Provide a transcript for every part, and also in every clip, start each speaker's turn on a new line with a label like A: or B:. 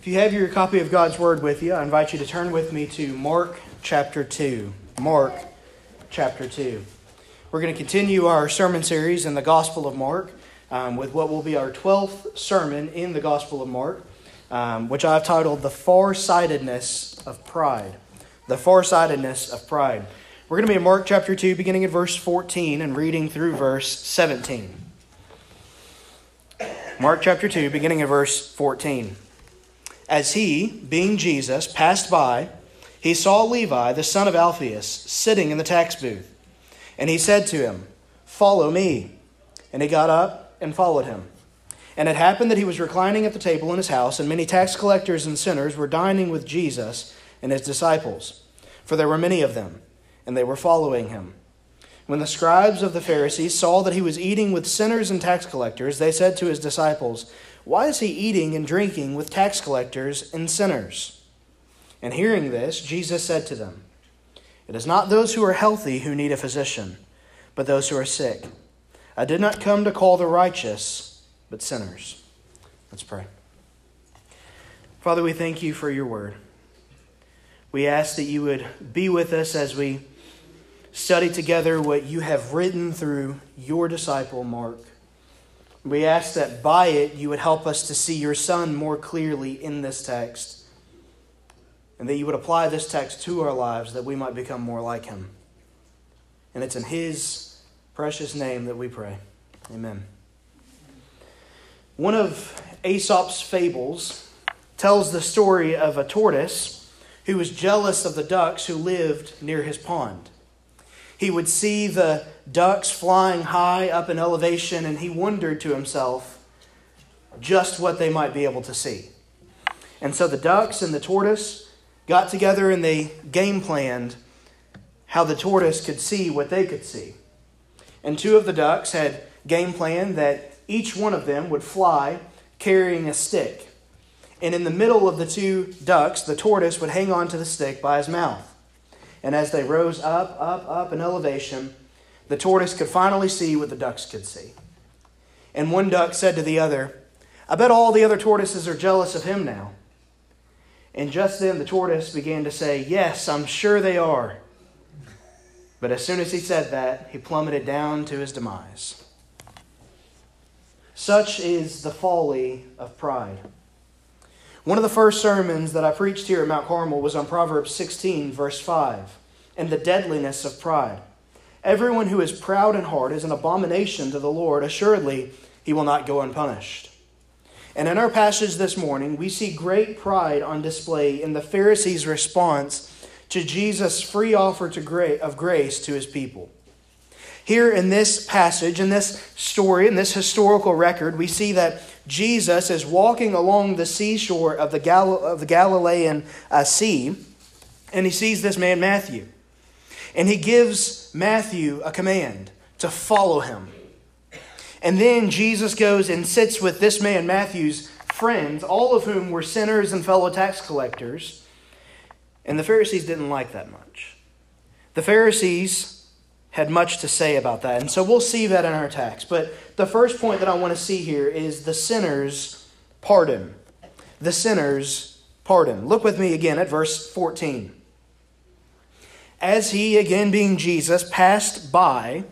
A: If you have your copy of God's Word with you, I invite you to turn with me to Mark chapter 2. Mark chapter 2. We're going to continue our sermon series in the Gospel of Mark um, with what will be our 12th sermon in the Gospel of Mark, um, which I've titled The Farsightedness of Pride. The Farsightedness of Pride. We're going to be in Mark chapter 2, beginning at verse 14 and reading through verse 17. Mark chapter 2, beginning at verse 14. As he, being Jesus, passed by, he saw Levi, the son of Alphaeus, sitting in the tax booth. And he said to him, Follow me. And he got up and followed him. And it happened that he was reclining at the table in his house, and many tax collectors and sinners were dining with Jesus and his disciples, for there were many of them, and they were following him. When the scribes of the Pharisees saw that he was eating with sinners and tax collectors, they said to his disciples, why is he eating and drinking with tax collectors and sinners? And hearing this, Jesus said to them, It is not those who are healthy who need a physician, but those who are sick. I did not come to call the righteous, but sinners. Let's pray. Father, we thank you for your word. We ask that you would be with us as we study together what you have written through your disciple, Mark. We ask that by it you would help us to see your Son more clearly in this text, and that you would apply this text to our lives that we might become more like him. And it's in his precious name that we pray. Amen. One of Aesop's fables tells the story of a tortoise who was jealous of the ducks who lived near his pond. He would see the ducks flying high up in elevation, and he wondered to himself just what they might be able to see. And so the ducks and the tortoise got together and they game planned how the tortoise could see what they could see. And two of the ducks had game planned that each one of them would fly carrying a stick. And in the middle of the two ducks, the tortoise would hang on to the stick by his mouth. And as they rose up, up, up in elevation, the tortoise could finally see what the ducks could see. And one duck said to the other, I bet all the other tortoises are jealous of him now. And just then the tortoise began to say, Yes, I'm sure they are. But as soon as he said that, he plummeted down to his demise. Such is the folly of pride. One of the first sermons that I preached here at Mount Carmel was on Proverbs 16, verse 5, and the deadliness of pride. Everyone who is proud in heart is an abomination to the Lord. Assuredly, he will not go unpunished. And in our passage this morning, we see great pride on display in the Pharisees' response to Jesus' free offer of grace to his people. Here in this passage, in this story, in this historical record, we see that Jesus is walking along the seashore of the, Gal- of the Galilean uh, Sea, and he sees this man, Matthew. And he gives Matthew a command to follow him. And then Jesus goes and sits with this man, Matthew's friends, all of whom were sinners and fellow tax collectors. And the Pharisees didn't like that much. The Pharisees had much to say about that. And so we'll see that in our text. But the first point that I want to see here is the sinner's pardon. The sinner's pardon. Look with me again at verse 14. As he, again being Jesus, passed by,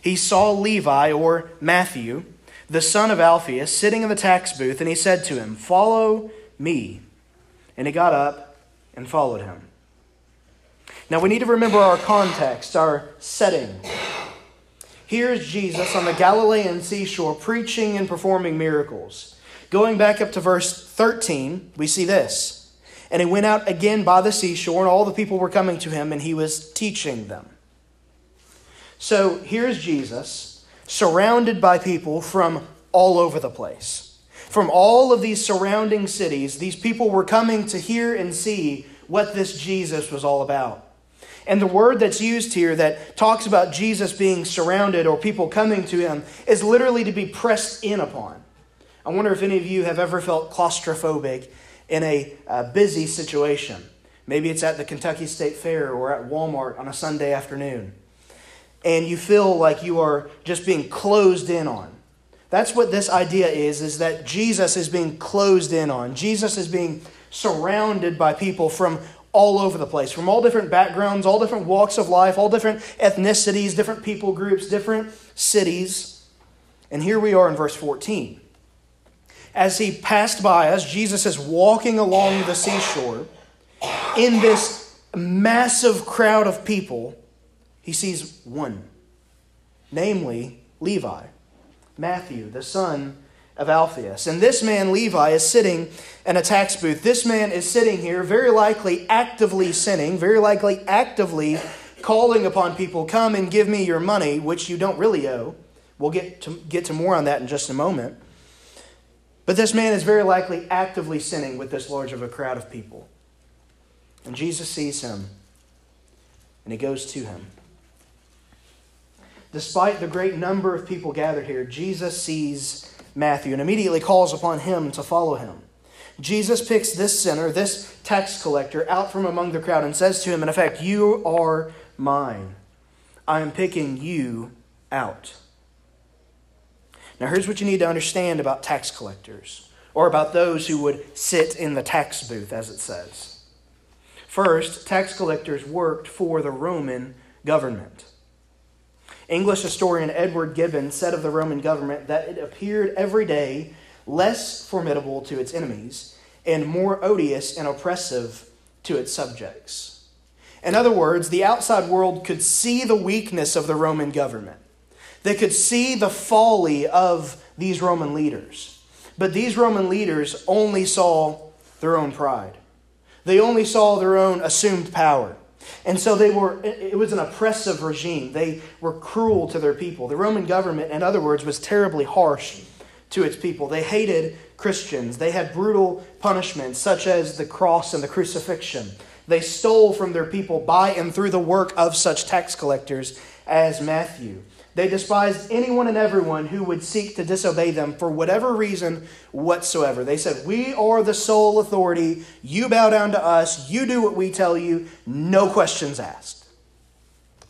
A: he saw Levi, or Matthew, the son of Alphaeus, sitting in the tax booth, and he said to him, Follow me. And he got up and followed him. Now we need to remember our context, our setting. Here's Jesus on the Galilean seashore preaching and performing miracles. Going back up to verse 13, we see this. And he went out again by the seashore, and all the people were coming to him, and he was teaching them. So here's Jesus, surrounded by people from all over the place. From all of these surrounding cities, these people were coming to hear and see what this Jesus was all about. And the word that's used here that talks about Jesus being surrounded or people coming to him is literally to be pressed in upon. I wonder if any of you have ever felt claustrophobic in a uh, busy situation. Maybe it's at the Kentucky State Fair or at Walmart on a Sunday afternoon. And you feel like you are just being closed in on. That's what this idea is, is that Jesus is being closed in on. Jesus is being surrounded by people from all over the place, from all different backgrounds, all different walks of life, all different ethnicities, different people groups, different cities. And here we are in verse 14. As he passed by us, Jesus is walking along the seashore in this massive crowd of people. He sees one, namely Levi Matthew, the son of Alphaeus. And this man, Levi, is sitting in a tax booth. This man is sitting here, very likely actively sinning, very likely actively calling upon people, come and give me your money, which you don't really owe. We'll get to, get to more on that in just a moment. But this man is very likely actively sinning with this large of a crowd of people. And Jesus sees him, and he goes to him. Despite the great number of people gathered here, Jesus sees Matthew and immediately calls upon him to follow him. Jesus picks this sinner, this tax collector, out from among the crowd and says to him, in effect, You are mine. I am picking you out. Now, here's what you need to understand about tax collectors, or about those who would sit in the tax booth, as it says. First, tax collectors worked for the Roman government. English historian Edward Gibbon said of the Roman government that it appeared every day less formidable to its enemies and more odious and oppressive to its subjects. In other words, the outside world could see the weakness of the Roman government. They could see the folly of these Roman leaders. But these Roman leaders only saw their own pride. They only saw their own assumed power. And so they were, it was an oppressive regime. They were cruel to their people. The Roman government, in other words, was terribly harsh to its people. They hated Christians. They had brutal punishments, such as the cross and the crucifixion. They stole from their people by and through the work of such tax collectors as Matthew. They despised anyone and everyone who would seek to disobey them for whatever reason whatsoever. They said, We are the sole authority. You bow down to us. You do what we tell you. No questions asked.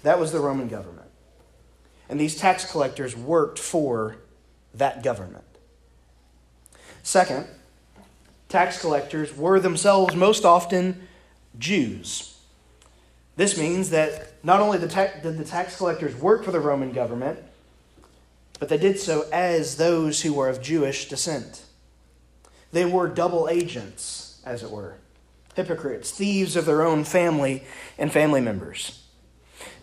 A: That was the Roman government. And these tax collectors worked for that government. Second, tax collectors were themselves most often Jews. This means that not only did the tax collectors work for the Roman government, but they did so as those who were of Jewish descent. They were double agents, as it were, hypocrites, thieves of their own family and family members.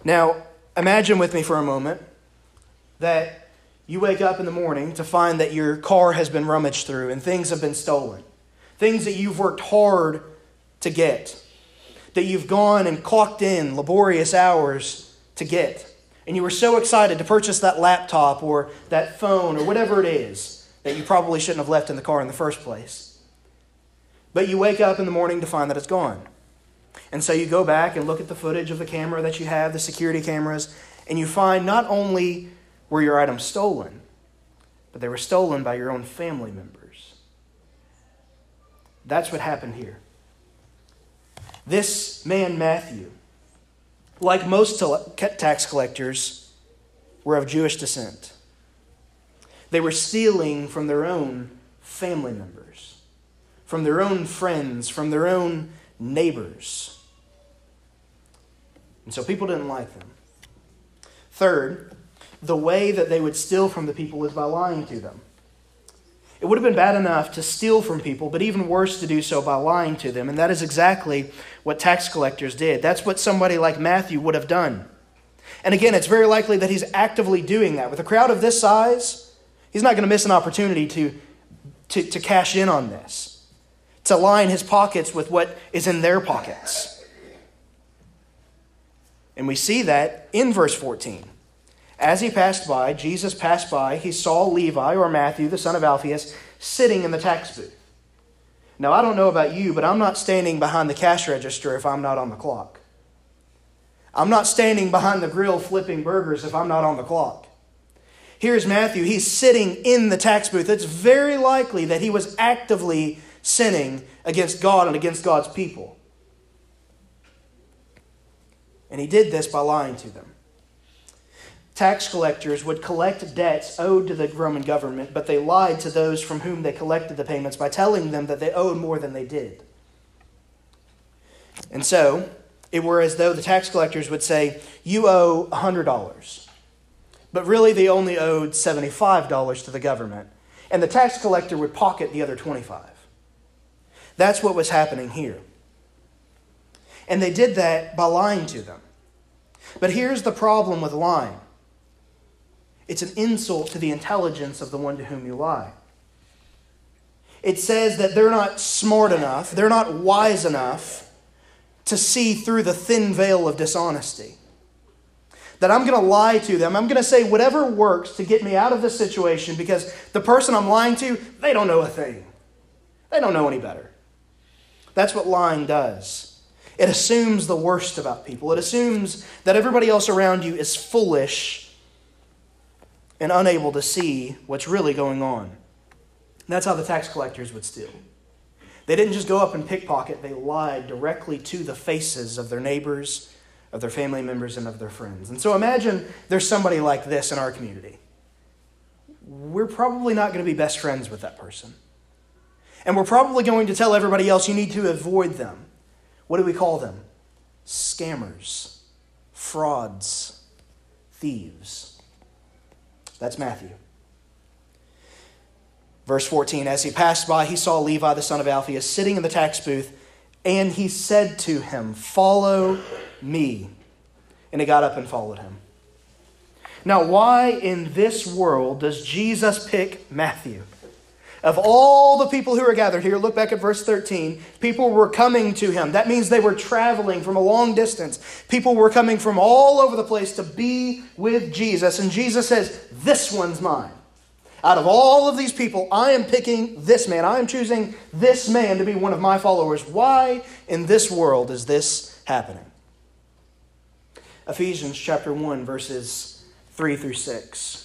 A: Now, imagine with me for a moment that you wake up in the morning to find that your car has been rummaged through and things have been stolen, things that you've worked hard to get that you've gone and clocked in laborious hours to get. And you were so excited to purchase that laptop or that phone or whatever it is that you probably shouldn't have left in the car in the first place. But you wake up in the morning to find that it's gone. And so you go back and look at the footage of the camera that you have, the security cameras, and you find not only were your items stolen, but they were stolen by your own family members. That's what happened here. This man, Matthew, like most tax collectors, were of Jewish descent. They were stealing from their own family members, from their own friends, from their own neighbors. And so people didn't like them. Third, the way that they would steal from the people was by lying to them. It would have been bad enough to steal from people, but even worse to do so by lying to them. And that is exactly what tax collectors did. That's what somebody like Matthew would have done. And again, it's very likely that he's actively doing that. With a crowd of this size, he's not going to miss an opportunity to, to, to cash in on this, to line his pockets with what is in their pockets. And we see that in verse 14. As he passed by, Jesus passed by, he saw Levi, or Matthew, the son of Alphaeus, sitting in the tax booth. Now, I don't know about you, but I'm not standing behind the cash register if I'm not on the clock. I'm not standing behind the grill flipping burgers if I'm not on the clock. Here's Matthew. He's sitting in the tax booth. It's very likely that he was actively sinning against God and against God's people. And he did this by lying to them. Tax collectors would collect debts owed to the Roman government, but they lied to those from whom they collected the payments by telling them that they owed more than they did. And so, it were as though the tax collectors would say, You owe $100. But really, they only owed $75 to the government. And the tax collector would pocket the other 25 That's what was happening here. And they did that by lying to them. But here's the problem with lying it's an insult to the intelligence of the one to whom you lie. It says that they're not smart enough, they're not wise enough to see through the thin veil of dishonesty. That I'm going to lie to them. I'm going to say whatever works to get me out of this situation because the person I'm lying to, they don't know a thing. They don't know any better. That's what lying does. It assumes the worst about people. It assumes that everybody else around you is foolish and unable to see what's really going on. That's how the tax collectors would steal. They didn't just go up and pickpocket, they lied directly to the faces of their neighbors, of their family members, and of their friends. And so imagine there's somebody like this in our community. We're probably not going to be best friends with that person. And we're probably going to tell everybody else you need to avoid them. What do we call them? Scammers, frauds, thieves. That's Matthew. Verse 14 As he passed by, he saw Levi, the son of Alphaeus, sitting in the tax booth, and he said to him, Follow me. And he got up and followed him. Now, why in this world does Jesus pick Matthew? Of all the people who are gathered here, look back at verse 13. People were coming to him. That means they were traveling from a long distance. People were coming from all over the place to be with Jesus. And Jesus says, This one's mine. Out of all of these people, I am picking this man. I am choosing this man to be one of my followers. Why in this world is this happening? Ephesians chapter 1, verses 3 through 6.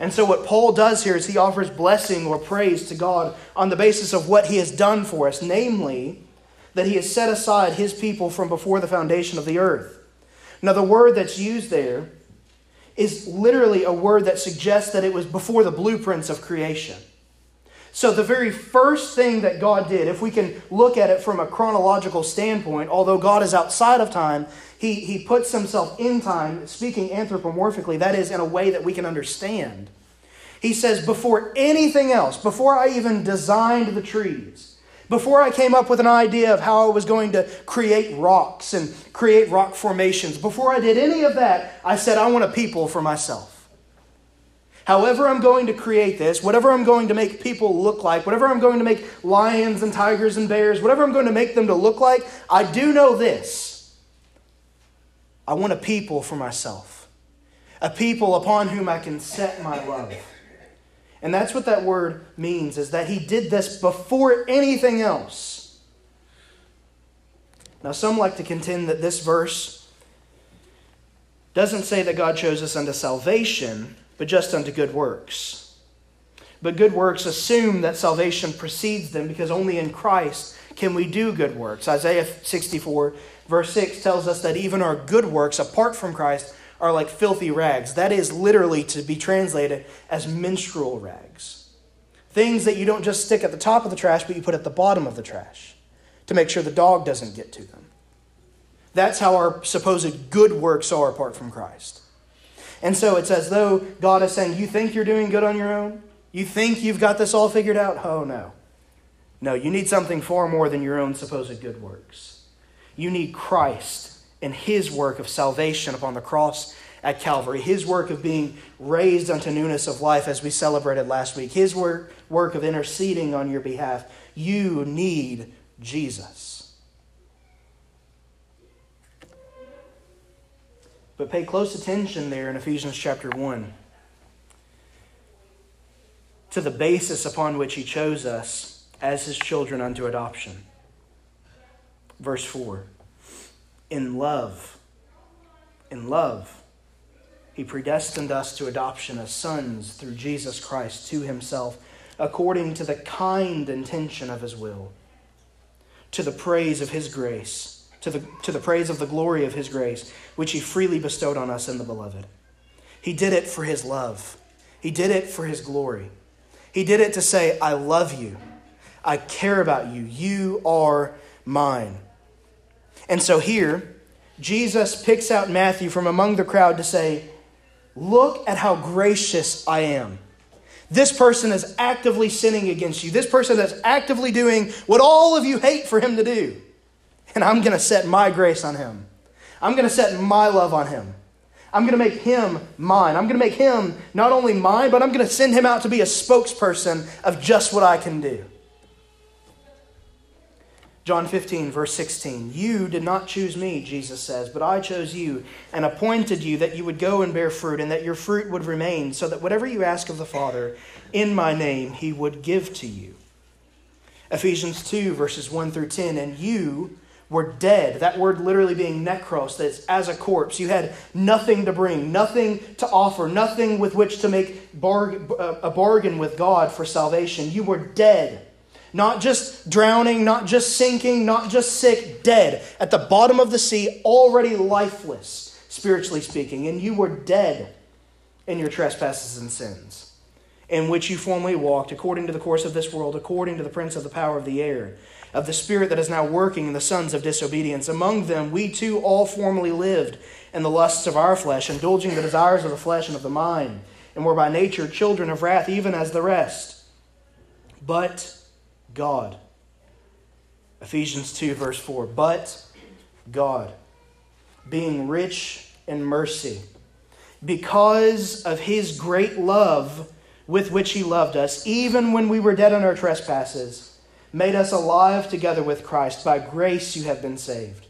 A: And so, what Paul does here is he offers blessing or praise to God on the basis of what he has done for us, namely, that he has set aside his people from before the foundation of the earth. Now, the word that's used there is literally a word that suggests that it was before the blueprints of creation. So, the very first thing that God did, if we can look at it from a chronological standpoint, although God is outside of time, he, he puts himself in time, speaking anthropomorphically, that is, in a way that we can understand. He says, Before anything else, before I even designed the trees, before I came up with an idea of how I was going to create rocks and create rock formations, before I did any of that, I said, I want a people for myself. However, I'm going to create this, whatever I'm going to make people look like, whatever I'm going to make lions and tigers and bears, whatever I'm going to make them to look like, I do know this. I want a people for myself, a people upon whom I can set my love. And that's what that word means, is that he did this before anything else. Now, some like to contend that this verse doesn't say that God chose us unto salvation but just unto good works. But good works assume that salvation precedes them because only in Christ can we do good works. Isaiah 64, verse 6 tells us that even our good works apart from Christ are like filthy rags. That is literally to be translated as menstrual rags. Things that you don't just stick at the top of the trash, but you put at the bottom of the trash to make sure the dog doesn't get to them. That's how our supposed good works are apart from Christ. And so it's as though God is saying, You think you're doing good on your own? You think you've got this all figured out? Oh, no. No, you need something far more than your own supposed good works. You need Christ and his work of salvation upon the cross at Calvary, his work of being raised unto newness of life as we celebrated last week, his work, work of interceding on your behalf. You need Jesus. But pay close attention there in Ephesians chapter 1. to the basis upon which he chose us as his children unto adoption. Verse 4 In love, in love, he predestined us to adoption as sons through Jesus Christ to himself, according to the kind intention of his will, to the praise of his grace, to the, to the praise of the glory of his grace, which he freely bestowed on us in the beloved. He did it for his love, he did it for his glory. He did it to say, I love you. I care about you. You are mine. And so here, Jesus picks out Matthew from among the crowd to say, Look at how gracious I am. This person is actively sinning against you. This person is actively doing what all of you hate for him to do. And I'm going to set my grace on him. I'm going to set my love on him. I'm going to make him mine. I'm going to make him not only mine, but I'm going to send him out to be a spokesperson of just what I can do. John 15, verse 16. You did not choose me, Jesus says, but I chose you and appointed you that you would go and bear fruit and that your fruit would remain, so that whatever you ask of the Father in my name, he would give to you. Ephesians 2, verses 1 through 10. And you were dead. That word literally being necros, that's as a corpse. You had nothing to bring, nothing to offer, nothing with which to make a bargain with God for salvation. You were dead. Not just drowning, not just sinking, not just sick, dead. At the bottom of the sea, already lifeless, spiritually speaking. And you were dead in your trespasses and sins, in which you formerly walked according to the course of this world, according to the prince of the power of the air of the Spirit that is now working in the sons of disobedience. Among them, we too all formerly lived in the lusts of our flesh, indulging the desires of the flesh and of the mind, and were by nature children of wrath, even as the rest. But God. Ephesians 2, verse 4. But God, being rich in mercy, because of his great love with which he loved us, even when we were dead in our trespasses, made us alive together with Christ. By grace you have been saved,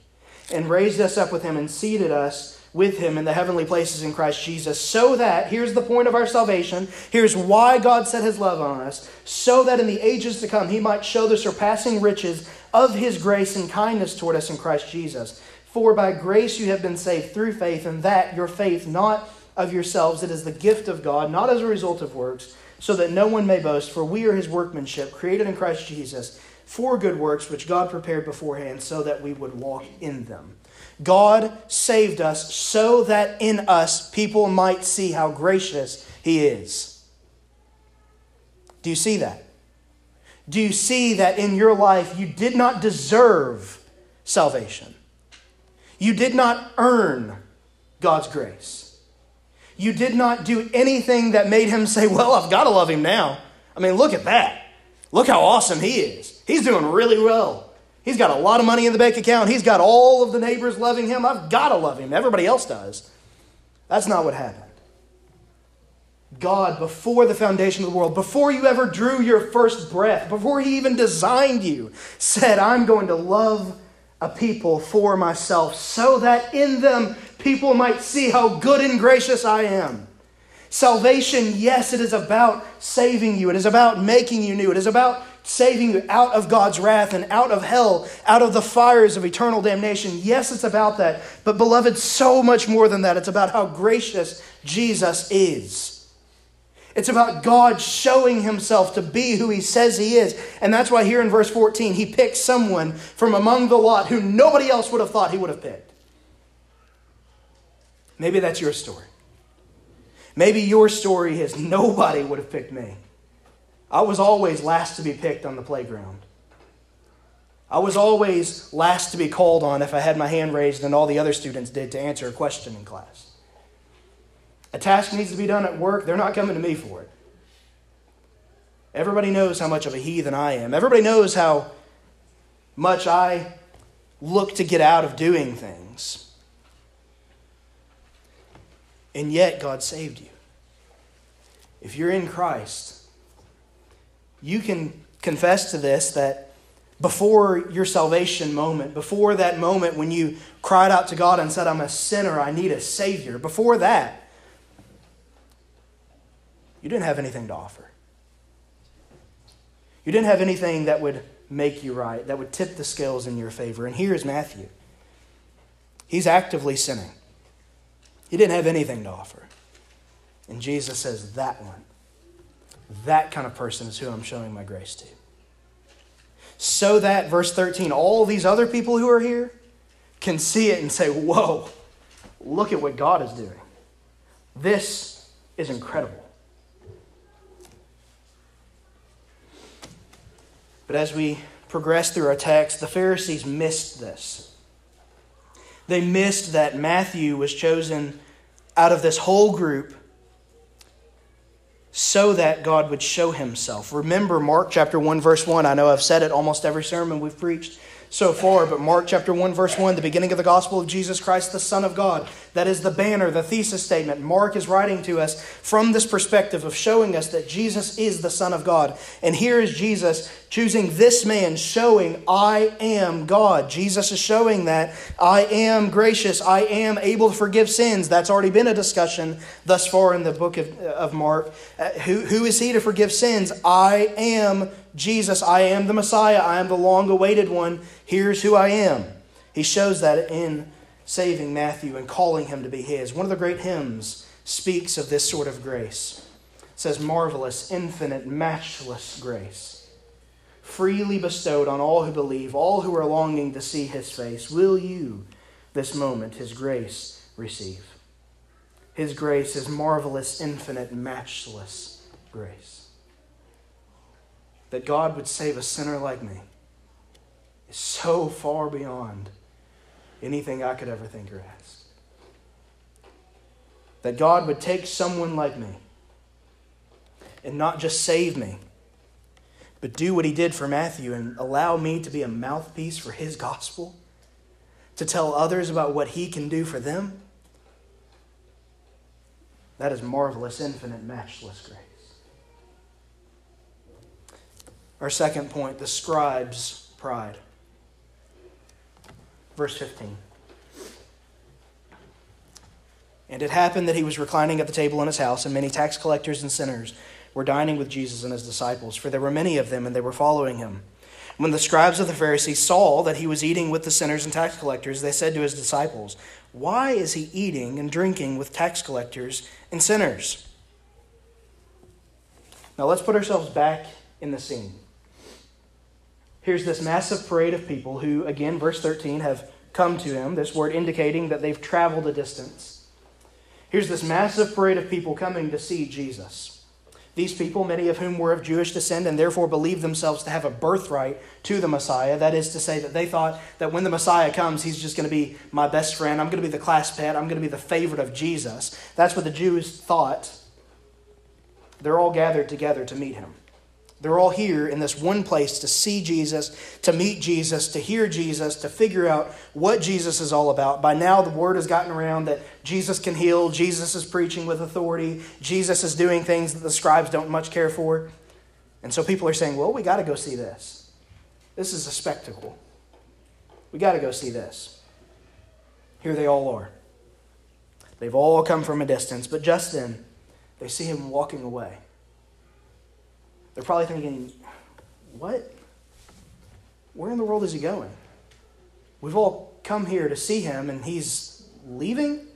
A: and raised us up with him and seated us with him in the heavenly places in Christ Jesus, so that, here's the point of our salvation, here's why God set his love on us, so that in the ages to come he might show the surpassing riches of his grace and kindness toward us in Christ Jesus. For by grace you have been saved through faith, and that your faith not of yourselves, it is the gift of God, not as a result of works so that no one may boast, for we are his workmanship, created in Christ Jesus, for good works which God prepared beforehand so that we would walk in them. God saved us so that in us people might see how gracious he is. Do you see that? Do you see that in your life you did not deserve salvation? You did not earn God's grace. You did not do anything that made him say, Well, I've got to love him now. I mean, look at that. Look how awesome he is. He's doing really well. He's got a lot of money in the bank account. He's got all of the neighbors loving him. I've got to love him. Everybody else does. That's not what happened. God, before the foundation of the world, before you ever drew your first breath, before He even designed you, said, I'm going to love a people for myself so that in them people might see how good and gracious I am. Salvation, yes, it is about saving you. It is about making you new. It is about saving you out of God's wrath and out of hell, out of the fires of eternal damnation. Yes, it's about that. But, beloved, so much more than that. It's about how gracious Jesus is. It's about God showing himself to be who he says he is. And that's why here in verse 14, he picks someone from among the lot who nobody else would have thought he would have picked. Maybe that's your story. Maybe your story is nobody would have picked me. I was always last to be picked on the playground. I was always last to be called on if I had my hand raised and all the other students did to answer a question in class. A task needs to be done at work, they're not coming to me for it. Everybody knows how much of a heathen I am. Everybody knows how much I look to get out of doing things. And yet, God saved you. If you're in Christ, you can confess to this that before your salvation moment, before that moment when you cried out to God and said, I'm a sinner, I need a Savior, before that, you didn't have anything to offer. You didn't have anything that would make you right, that would tip the scales in your favor. And here is Matthew. He's actively sinning. He didn't have anything to offer. And Jesus says, That one, that kind of person is who I'm showing my grace to. So that, verse 13, all these other people who are here can see it and say, Whoa, look at what God is doing. This is incredible. But as we progress through our text, the Pharisees missed this. They missed that Matthew was chosen out of this whole group so that God would show himself. Remember Mark chapter 1 verse 1. I know I've said it almost every sermon we've preached so far, but Mark chapter 1, verse 1, the beginning of the gospel of Jesus Christ, the Son of God. That is the banner, the thesis statement. Mark is writing to us from this perspective of showing us that Jesus is the Son of God. And here is Jesus choosing this man, showing, I am God. Jesus is showing that I am gracious, I am able to forgive sins. That's already been a discussion thus far in the book of, of Mark. Uh, who, who is he to forgive sins? I am Jesus, I am the Messiah, I am the long awaited one. Here's who I am. He shows that in saving Matthew and calling him to be his. One of the great hymns speaks of this sort of grace. It says, Marvelous, infinite, matchless grace, freely bestowed on all who believe, all who are longing to see his face. Will you, this moment, his grace receive? His grace is marvelous, infinite, matchless grace that God would save a sinner like me is so far beyond anything I could ever think or ask. That God would take someone like me and not just save me, but do what he did for Matthew and allow me to be a mouthpiece for his gospel, to tell others about what he can do for them. That is marvelous, infinite, matchless grace. Our second point, the scribe's pride. Verse 15. And it happened that he was reclining at the table in his house, and many tax collectors and sinners were dining with Jesus and his disciples, for there were many of them, and they were following him. When the scribes of the Pharisees saw that he was eating with the sinners and tax collectors, they said to his disciples, Why is he eating and drinking with tax collectors and sinners? Now let's put ourselves back in the scene. Here's this massive parade of people who, again, verse 13, have come to him, this word indicating that they've traveled a distance. Here's this massive parade of people coming to see Jesus. These people, many of whom were of Jewish descent and therefore believed themselves to have a birthright to the Messiah. That is to say, that they thought that when the Messiah comes, he's just going to be my best friend. I'm going to be the class pet. I'm going to be the favorite of Jesus. That's what the Jews thought. They're all gathered together to meet him. They're all here in this one place to see Jesus, to meet Jesus, to hear Jesus, to figure out what Jesus is all about. By now, the word has gotten around that Jesus can heal, Jesus is preaching with authority, Jesus is doing things that the scribes don't much care for. And so people are saying, well, we got to go see this. This is a spectacle. We got to go see this. Here they all are. They've all come from a distance, but just then, they see him walking away. They're probably thinking, what? Where in the world is he going? We've all come here to see him, and he's leaving?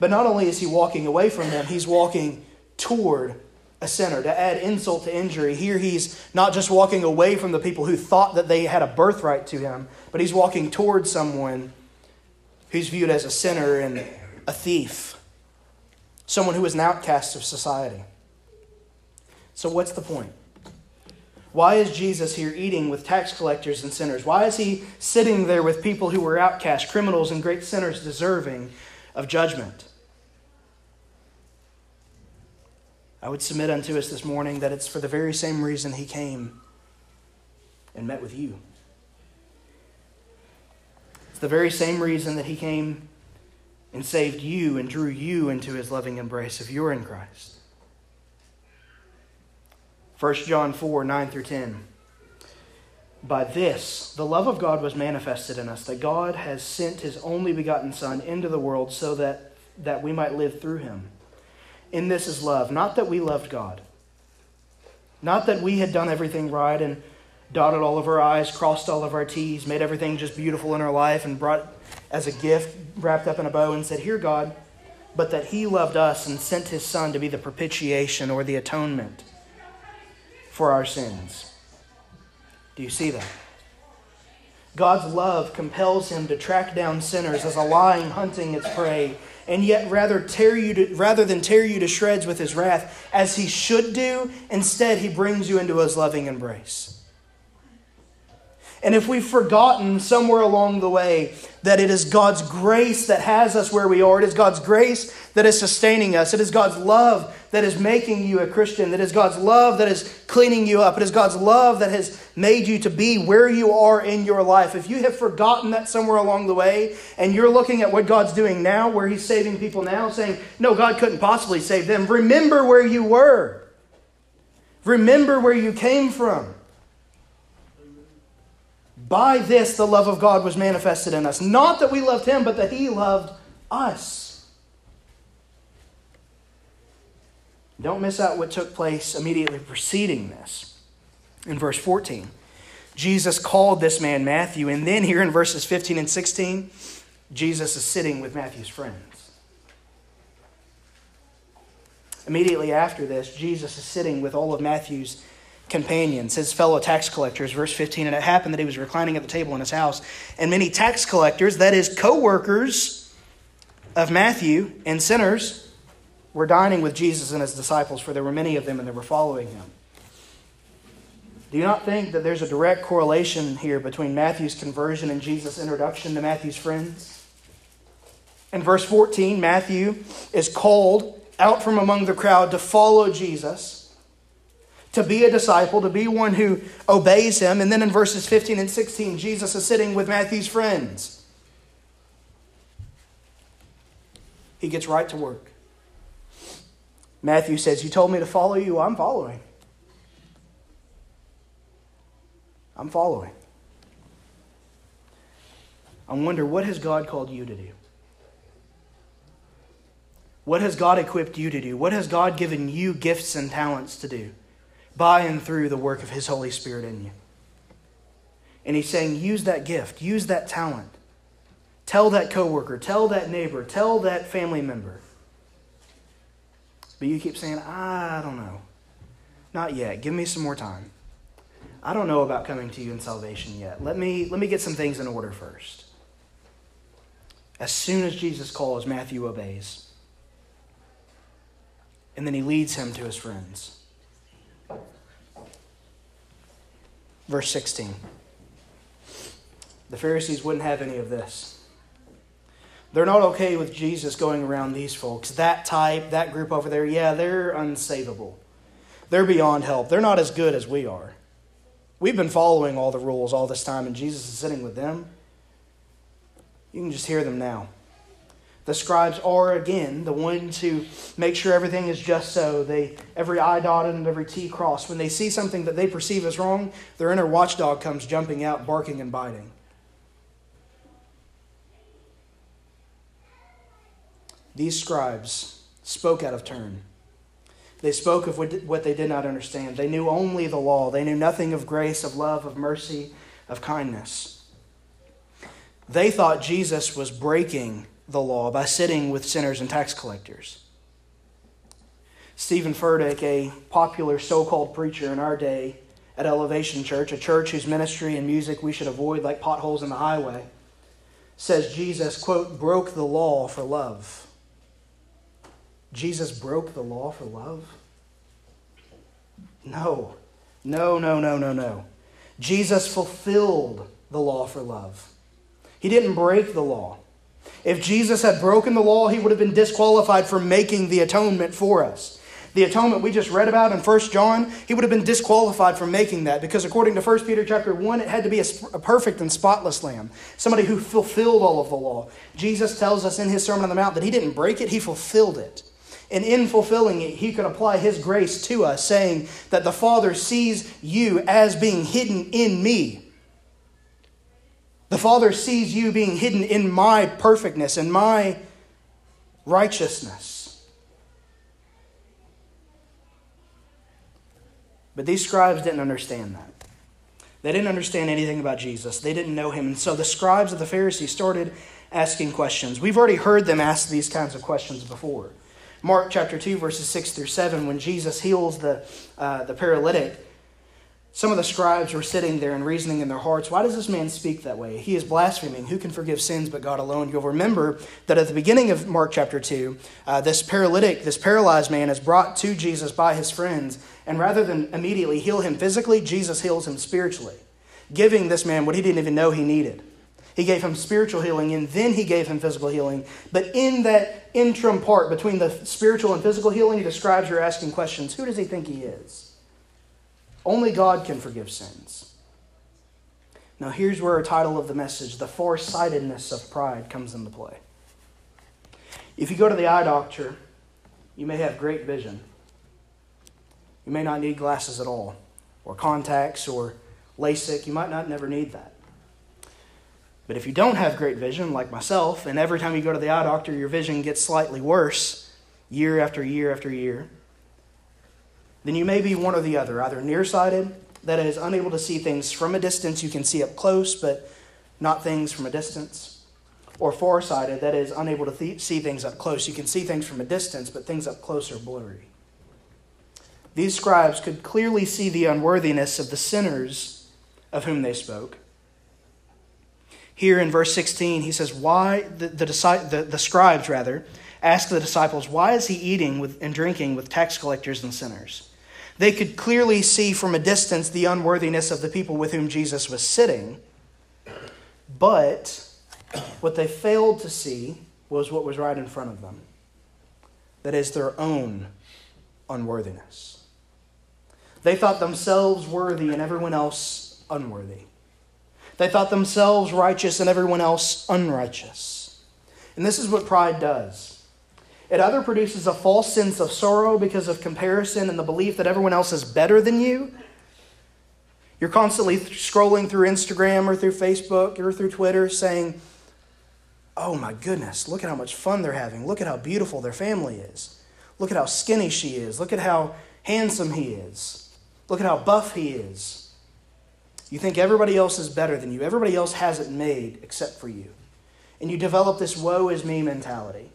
A: But not only is he walking away from them, he's walking toward a sinner. To add insult to injury, here he's not just walking away from the people who thought that they had a birthright to him, but he's walking toward someone who's viewed as a sinner and a thief, someone who is an outcast of society. So, what's the point? Why is Jesus here eating with tax collectors and sinners? Why is he sitting there with people who were outcasts, criminals, and great sinners deserving of judgment? I would submit unto us this morning that it's for the very same reason he came and met with you. It's the very same reason that he came and saved you and drew you into his loving embrace if you're in Christ. 1 John 4 9 through 10. By this, the love of God was manifested in us, that God has sent his only begotten Son into the world so that, that we might live through him. In this is love, not that we loved God, Not that we had done everything right and dotted all of our I's, crossed all of our T's, made everything just beautiful in our life, and brought as a gift wrapped up in a bow and said, Here, God, but that He loved us and sent His Son to be the propitiation or the atonement for our sins. Do you see that? God's love compels him to track down sinners as a lion hunting its prey, and yet rather tear you to, rather than tear you to shreds with his wrath, as he should do, instead he brings you into his loving embrace. And if we've forgotten somewhere along the way that it is God's grace that has us where we are, it is God's grace that is sustaining us, it is God's love that is making you a Christian, that is God's love that is cleaning you up, it is God's love that has made you to be where you are in your life. If you have forgotten that somewhere along the way and you're looking at what God's doing now, where He's saving people now, saying, No, God couldn't possibly save them, remember where you were. Remember where you came from. By this, the love of God was manifested in us. Not that we loved him, but that he loved us. Don't miss out what took place immediately preceding this. In verse 14, Jesus called this man Matthew, and then here in verses 15 and 16, Jesus is sitting with Matthew's friends. Immediately after this, Jesus is sitting with all of Matthew's companions, his fellow tax collectors. Verse 15, and it happened that he was reclining at the table in his house, and many tax collectors, that is, co workers of Matthew and sinners, were dining with Jesus and his disciples, for there were many of them and they were following him. Do you not think that there's a direct correlation here between Matthew's conversion and Jesus' introduction to Matthew's friends? In verse 14, Matthew is called out from among the crowd to follow Jesus to be a disciple, to be one who obeys him. And then in verses 15 and 16, Jesus is sitting with Matthew's friends. He gets right to work. Matthew says, You told me to follow you, I'm following. I'm following. I wonder, what has God called you to do? What has God equipped you to do? What has God given you gifts and talents to do? By and through the work of His Holy Spirit in you. And He's saying, use that gift, use that talent. Tell that coworker, tell that neighbor, tell that family member. But you keep saying, I don't know. Not yet. Give me some more time. I don't know about coming to you in salvation yet. Let me, let me get some things in order first. As soon as Jesus calls, Matthew obeys. And then he leads him to his friends. Verse 16. The Pharisees wouldn't have any of this. They're not okay with Jesus going around these folks. That type, that group over there, yeah, they're unsavable. They're beyond help. They're not as good as we are. We've been following all the rules all this time, and Jesus is sitting with them. You can just hear them now. The scribes are again the ones who make sure everything is just so. They every I dotted and every T crossed. When they see something that they perceive as wrong, their inner watchdog comes jumping out, barking and biting. These scribes spoke out of turn. They spoke of what they did not understand. They knew only the law. They knew nothing of grace, of love, of mercy, of kindness. They thought Jesus was breaking the law by sitting with sinners and tax collectors. Steven Furtick, a popular so called preacher in our day at Elevation Church, a church whose ministry and music we should avoid like potholes in the highway, says Jesus, quote, broke the law for love. Jesus broke the law for love? No. No, no, no, no, no. Jesus fulfilled the law for love. He didn't break the law. If Jesus had broken the law, he would have been disqualified from making the atonement for us. The atonement we just read about in 1 John, he would have been disqualified from making that because according to 1 Peter chapter 1, it had to be a, a perfect and spotless lamb, somebody who fulfilled all of the law. Jesus tells us in his Sermon on the Mount that he didn't break it, he fulfilled it. And in fulfilling it, he could apply his grace to us, saying that the Father sees you as being hidden in me. The Father sees you being hidden in my perfectness and my righteousness. But these scribes didn't understand that. They didn't understand anything about Jesus. They didn't know him. And so the scribes of the Pharisees started asking questions. We've already heard them ask these kinds of questions before. Mark chapter 2, verses 6 through 7, when Jesus heals the, uh, the paralytic, some of the scribes were sitting there and reasoning in their hearts, why does this man speak that way? He is blaspheming. Who can forgive sins but God alone? You'll remember that at the beginning of Mark chapter 2, uh, this paralytic, this paralyzed man is brought to Jesus by his friends. And rather than immediately heal him physically, Jesus heals him spiritually, giving this man what he didn't even know he needed. He gave him spiritual healing and then he gave him physical healing. But in that interim part between the spiritual and physical healing, the scribes are asking questions Who does he think he is? Only God can forgive sins. Now, here's where our title of the message, The Farsightedness of Pride, comes into play. If you go to the eye doctor, you may have great vision. You may not need glasses at all, or contacts, or LASIK. You might not never need that. But if you don't have great vision, like myself, and every time you go to the eye doctor, your vision gets slightly worse year after year after year, then you may be one or the other, either nearsighted, that is unable to see things from a distance you can see up close, but not things from a distance, or farsighted, that is unable to th- see things up close. You can see things from a distance, but things up close are blurry. These scribes could clearly see the unworthiness of the sinners of whom they spoke. Here in verse 16, he says, Why, the, the, the, the scribes rather, ask the disciples, Why is he eating with, and drinking with tax collectors and sinners? They could clearly see from a distance the unworthiness of the people with whom Jesus was sitting. But what they failed to see was what was right in front of them that is, their own unworthiness. They thought themselves worthy and everyone else unworthy. They thought themselves righteous and everyone else unrighteous. And this is what pride does it either produces a false sense of sorrow because of comparison and the belief that everyone else is better than you. You're constantly scrolling through Instagram or through Facebook or through Twitter saying, Oh my goodness, look at how much fun they're having. Look at how beautiful their family is. Look at how skinny she is. Look at how handsome he is. Look at how buff he is. You think everybody else is better than you. Everybody else has it made except for you. And you develop this woe is me mentality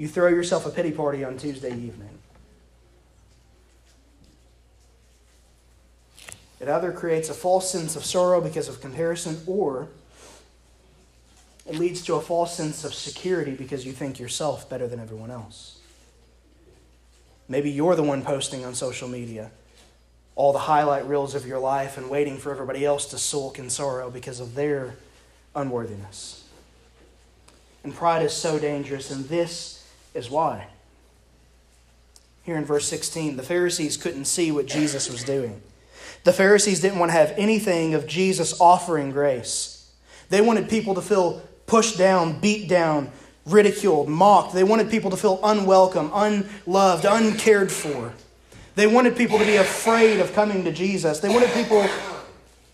A: you throw yourself a pity party on Tuesday evening. It either creates a false sense of sorrow because of comparison, or it leads to a false sense of security because you think yourself better than everyone else. Maybe you're the one posting on social media all the highlight reels of your life and waiting for everybody else to sulk in sorrow because of their unworthiness. And pride is so dangerous, and this is why. Here in verse 16, the Pharisees couldn't see what Jesus was doing. The Pharisees didn't want to have anything of Jesus offering grace. They wanted people to feel pushed down, beat down, ridiculed, mocked. They wanted people to feel unwelcome, unloved, uncared for. They wanted people to be afraid of coming to Jesus. They wanted people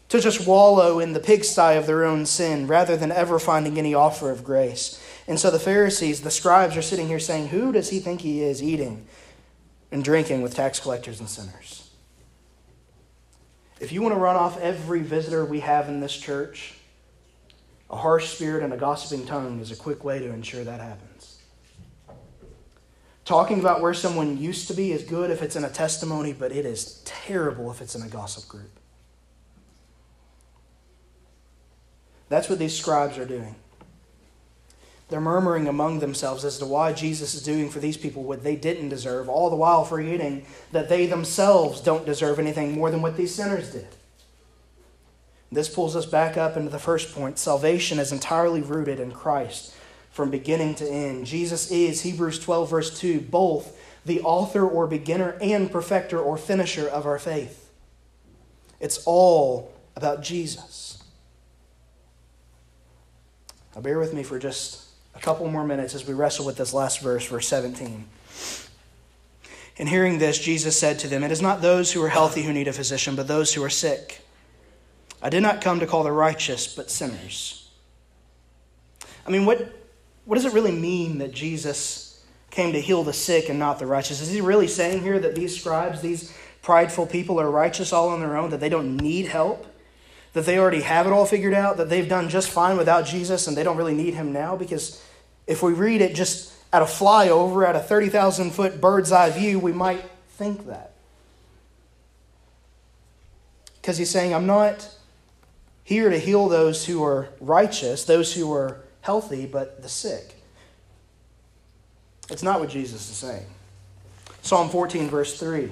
A: to just wallow in the pigsty of their own sin rather than ever finding any offer of grace. And so the Pharisees, the scribes, are sitting here saying, Who does he think he is eating and drinking with tax collectors and sinners? If you want to run off every visitor we have in this church, a harsh spirit and a gossiping tongue is a quick way to ensure that happens. Talking about where someone used to be is good if it's in a testimony, but it is terrible if it's in a gossip group. That's what these scribes are doing. They're murmuring among themselves as to why Jesus is doing for these people what they didn't deserve, all the while forgetting that they themselves don't deserve anything more than what these sinners did. This pulls us back up into the first point. Salvation is entirely rooted in Christ from beginning to end. Jesus is, Hebrews 12, verse 2, both the author or beginner and perfecter or finisher of our faith. It's all about Jesus. Now, bear with me for just a couple more minutes as we wrestle with this last verse, verse 17. In hearing this, Jesus said to them, It is not those who are healthy who need a physician, but those who are sick. I did not come to call the righteous, but sinners. I mean, what, what does it really mean that Jesus came to heal the sick and not the righteous? Is he really saying here that these scribes, these prideful people are righteous all on their own, that they don't need help, that they already have it all figured out, that they've done just fine without Jesus and they don't really need him now? Because if we read it just at a flyover, at a 30,000 foot bird's eye view, we might think that. Because he's saying, I'm not here to heal those who are righteous, those who are healthy, but the sick. It's not what Jesus is saying. Psalm 14, verse 3.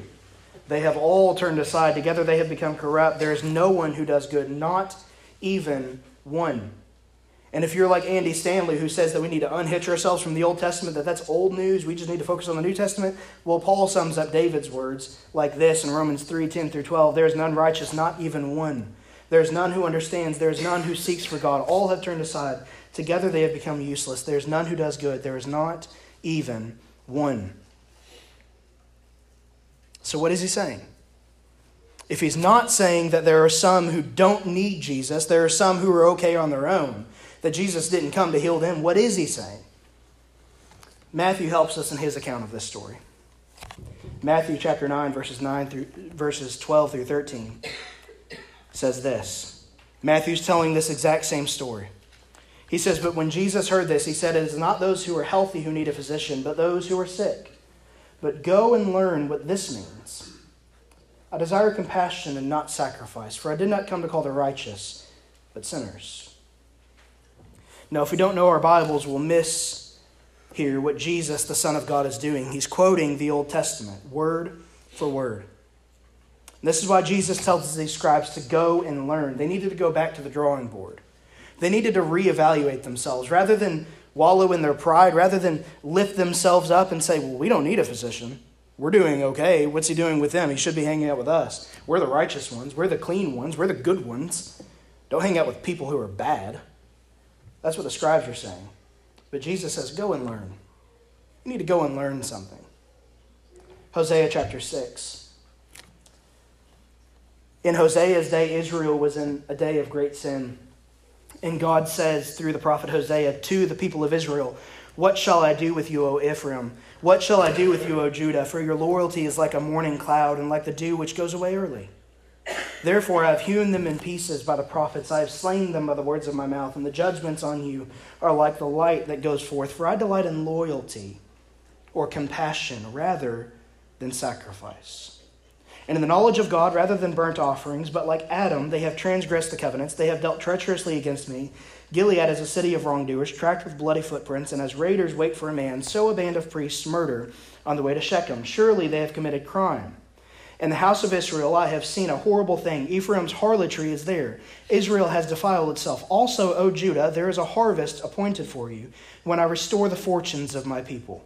A: They have all turned aside. Together they have become corrupt. There is no one who does good, not even one. And if you're like Andy Stanley, who says that we need to unhitch ourselves from the Old Testament, that that's old news, we just need to focus on the New Testament, well, Paul sums up David's words like this in Romans 3 10 through 12 There is none righteous, not even one. There is none who understands. There is none who seeks for God. All have turned aside. Together they have become useless. There is none who does good. There is not even one. So, what is he saying? If he's not saying that there are some who don't need Jesus, there are some who are okay on their own, that Jesus didn't come to heal them, what is he saying? Matthew helps us in his account of this story. Matthew chapter 9 verses 9 through verses 12 through 13 says this. Matthew's telling this exact same story. He says, But when Jesus heard this, he said, It is not those who are healthy who need a physician, but those who are sick. But go and learn what this means. I desire compassion and not sacrifice, for I did not come to call the righteous, but sinners. Now, if we don't know our Bibles, we'll miss here what Jesus, the Son of God, is doing. He's quoting the Old Testament, word for word. This is why Jesus tells these scribes to go and learn. They needed to go back to the drawing board. They needed to reevaluate themselves. Rather than wallow in their pride, rather than lift themselves up and say, Well, we don't need a physician. We're doing okay. What's he doing with them? He should be hanging out with us. We're the righteous ones. We're the clean ones. We're the good ones. Don't hang out with people who are bad. That's what the scribes are saying. But Jesus says, Go and learn. You need to go and learn something. Hosea chapter 6. In Hosea's day, Israel was in a day of great sin. And God says through the prophet Hosea to the people of Israel, What shall I do with you, O Ephraim? What shall I do with you, O Judah? For your loyalty is like a morning cloud and like the dew which goes away early. Therefore I have hewn them in pieces by the prophets. I have slain them by the words of my mouth, and the judgments on you are like the light that goes forth. For I delight in loyalty or compassion rather than sacrifice and in the knowledge of God rather than burnt offerings, but like Adam, they have transgressed the covenants. They have dealt treacherously against me. Gilead is a city of wrongdoers, tracked with bloody footprints, and as raiders wait for a man, so a band of priests murder on the way to Shechem. Surely they have committed crime. In the house of Israel, I have seen a horrible thing. Ephraim's harlotry is there. Israel has defiled itself. Also, O Judah, there is a harvest appointed for you when I restore the fortunes of my people.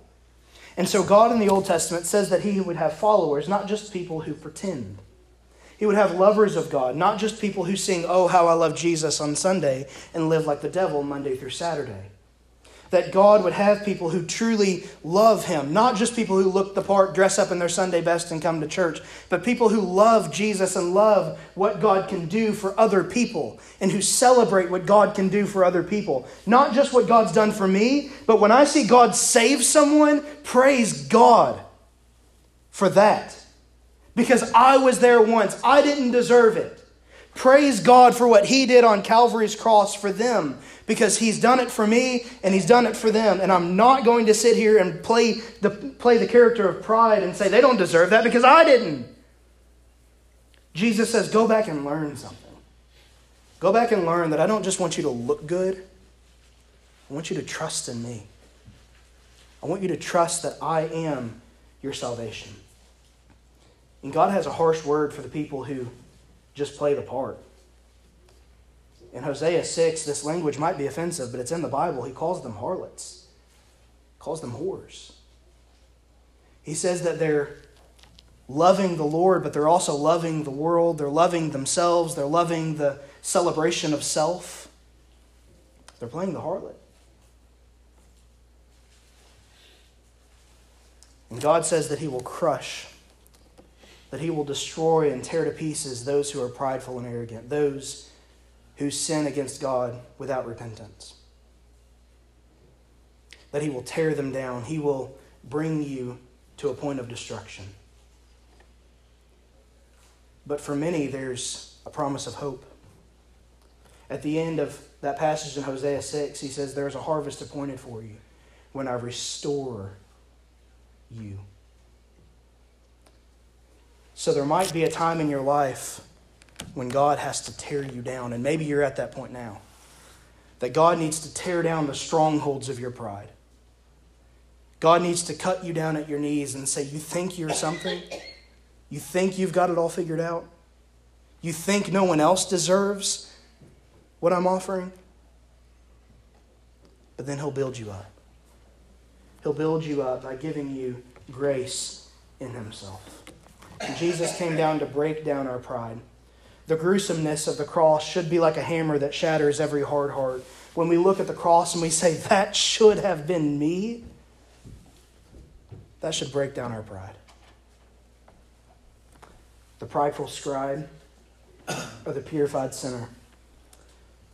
A: And so God in the Old Testament says that he would have followers, not just people who pretend. He would have lovers of God, not just people who sing, Oh, how I love Jesus on Sunday and live like the devil Monday through Saturday that God would have people who truly love Him, not just people who look the part, dress up in their Sunday best, and come to church, but people who love Jesus and love what God can do for other people and who celebrate what God can do for other people. Not just what God's done for me, but when I see God save someone, praise God for that. Because I was there once, I didn't deserve it. Praise God for what He did on Calvary's cross for them because He's done it for me and He's done it for them. And I'm not going to sit here and play the, play the character of pride and say they don't deserve that because I didn't. Jesus says, go back and learn something. Go back and learn that I don't just want you to look good, I want you to trust in me. I want you to trust that I am your salvation. And God has a harsh word for the people who just play the part. In Hosea 6, this language might be offensive, but it's in the Bible. He calls them harlots, calls them whores. He says that they're loving the Lord, but they're also loving the world. They're loving themselves. They're loving the celebration of self. They're playing the harlot. And God says that He will crush that he will destroy and tear to pieces those who are prideful and arrogant, those who sin against God without repentance. That he will tear them down. He will bring you to a point of destruction. But for many, there's a promise of hope. At the end of that passage in Hosea 6, he says, There's a harvest appointed for you when I restore you. So there might be a time in your life when God has to tear you down, and maybe you're at that point now. That God needs to tear down the strongholds of your pride. God needs to cut you down at your knees and say, You think you're something? You think you've got it all figured out? You think no one else deserves what I'm offering? But then He'll build you up. He'll build you up by giving you grace in Himself. Jesus came down to break down our pride. The gruesomeness of the cross should be like a hammer that shatters every hard heart. When we look at the cross and we say, That should have been me, that should break down our pride. The prideful scribe or the purified sinner.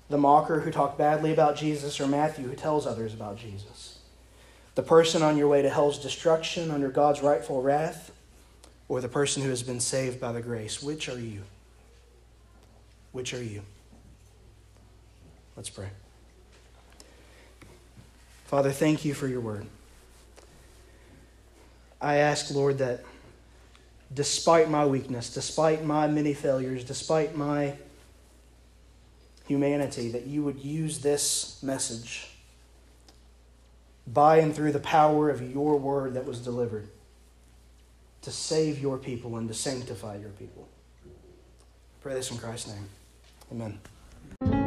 A: The mocker who talked badly about Jesus or Matthew who tells others about Jesus. The person on your way to hell's destruction under God's rightful wrath or the person who has been saved by the grace? Which are you? Which are you? Let's pray. Father, thank you for your word. I ask, Lord, that despite my weakness, despite my many failures, despite my humanity, that you would use this message by and through the power of your word that was delivered to save your people and to sanctify your people. I pray this in Christ's name. Amen.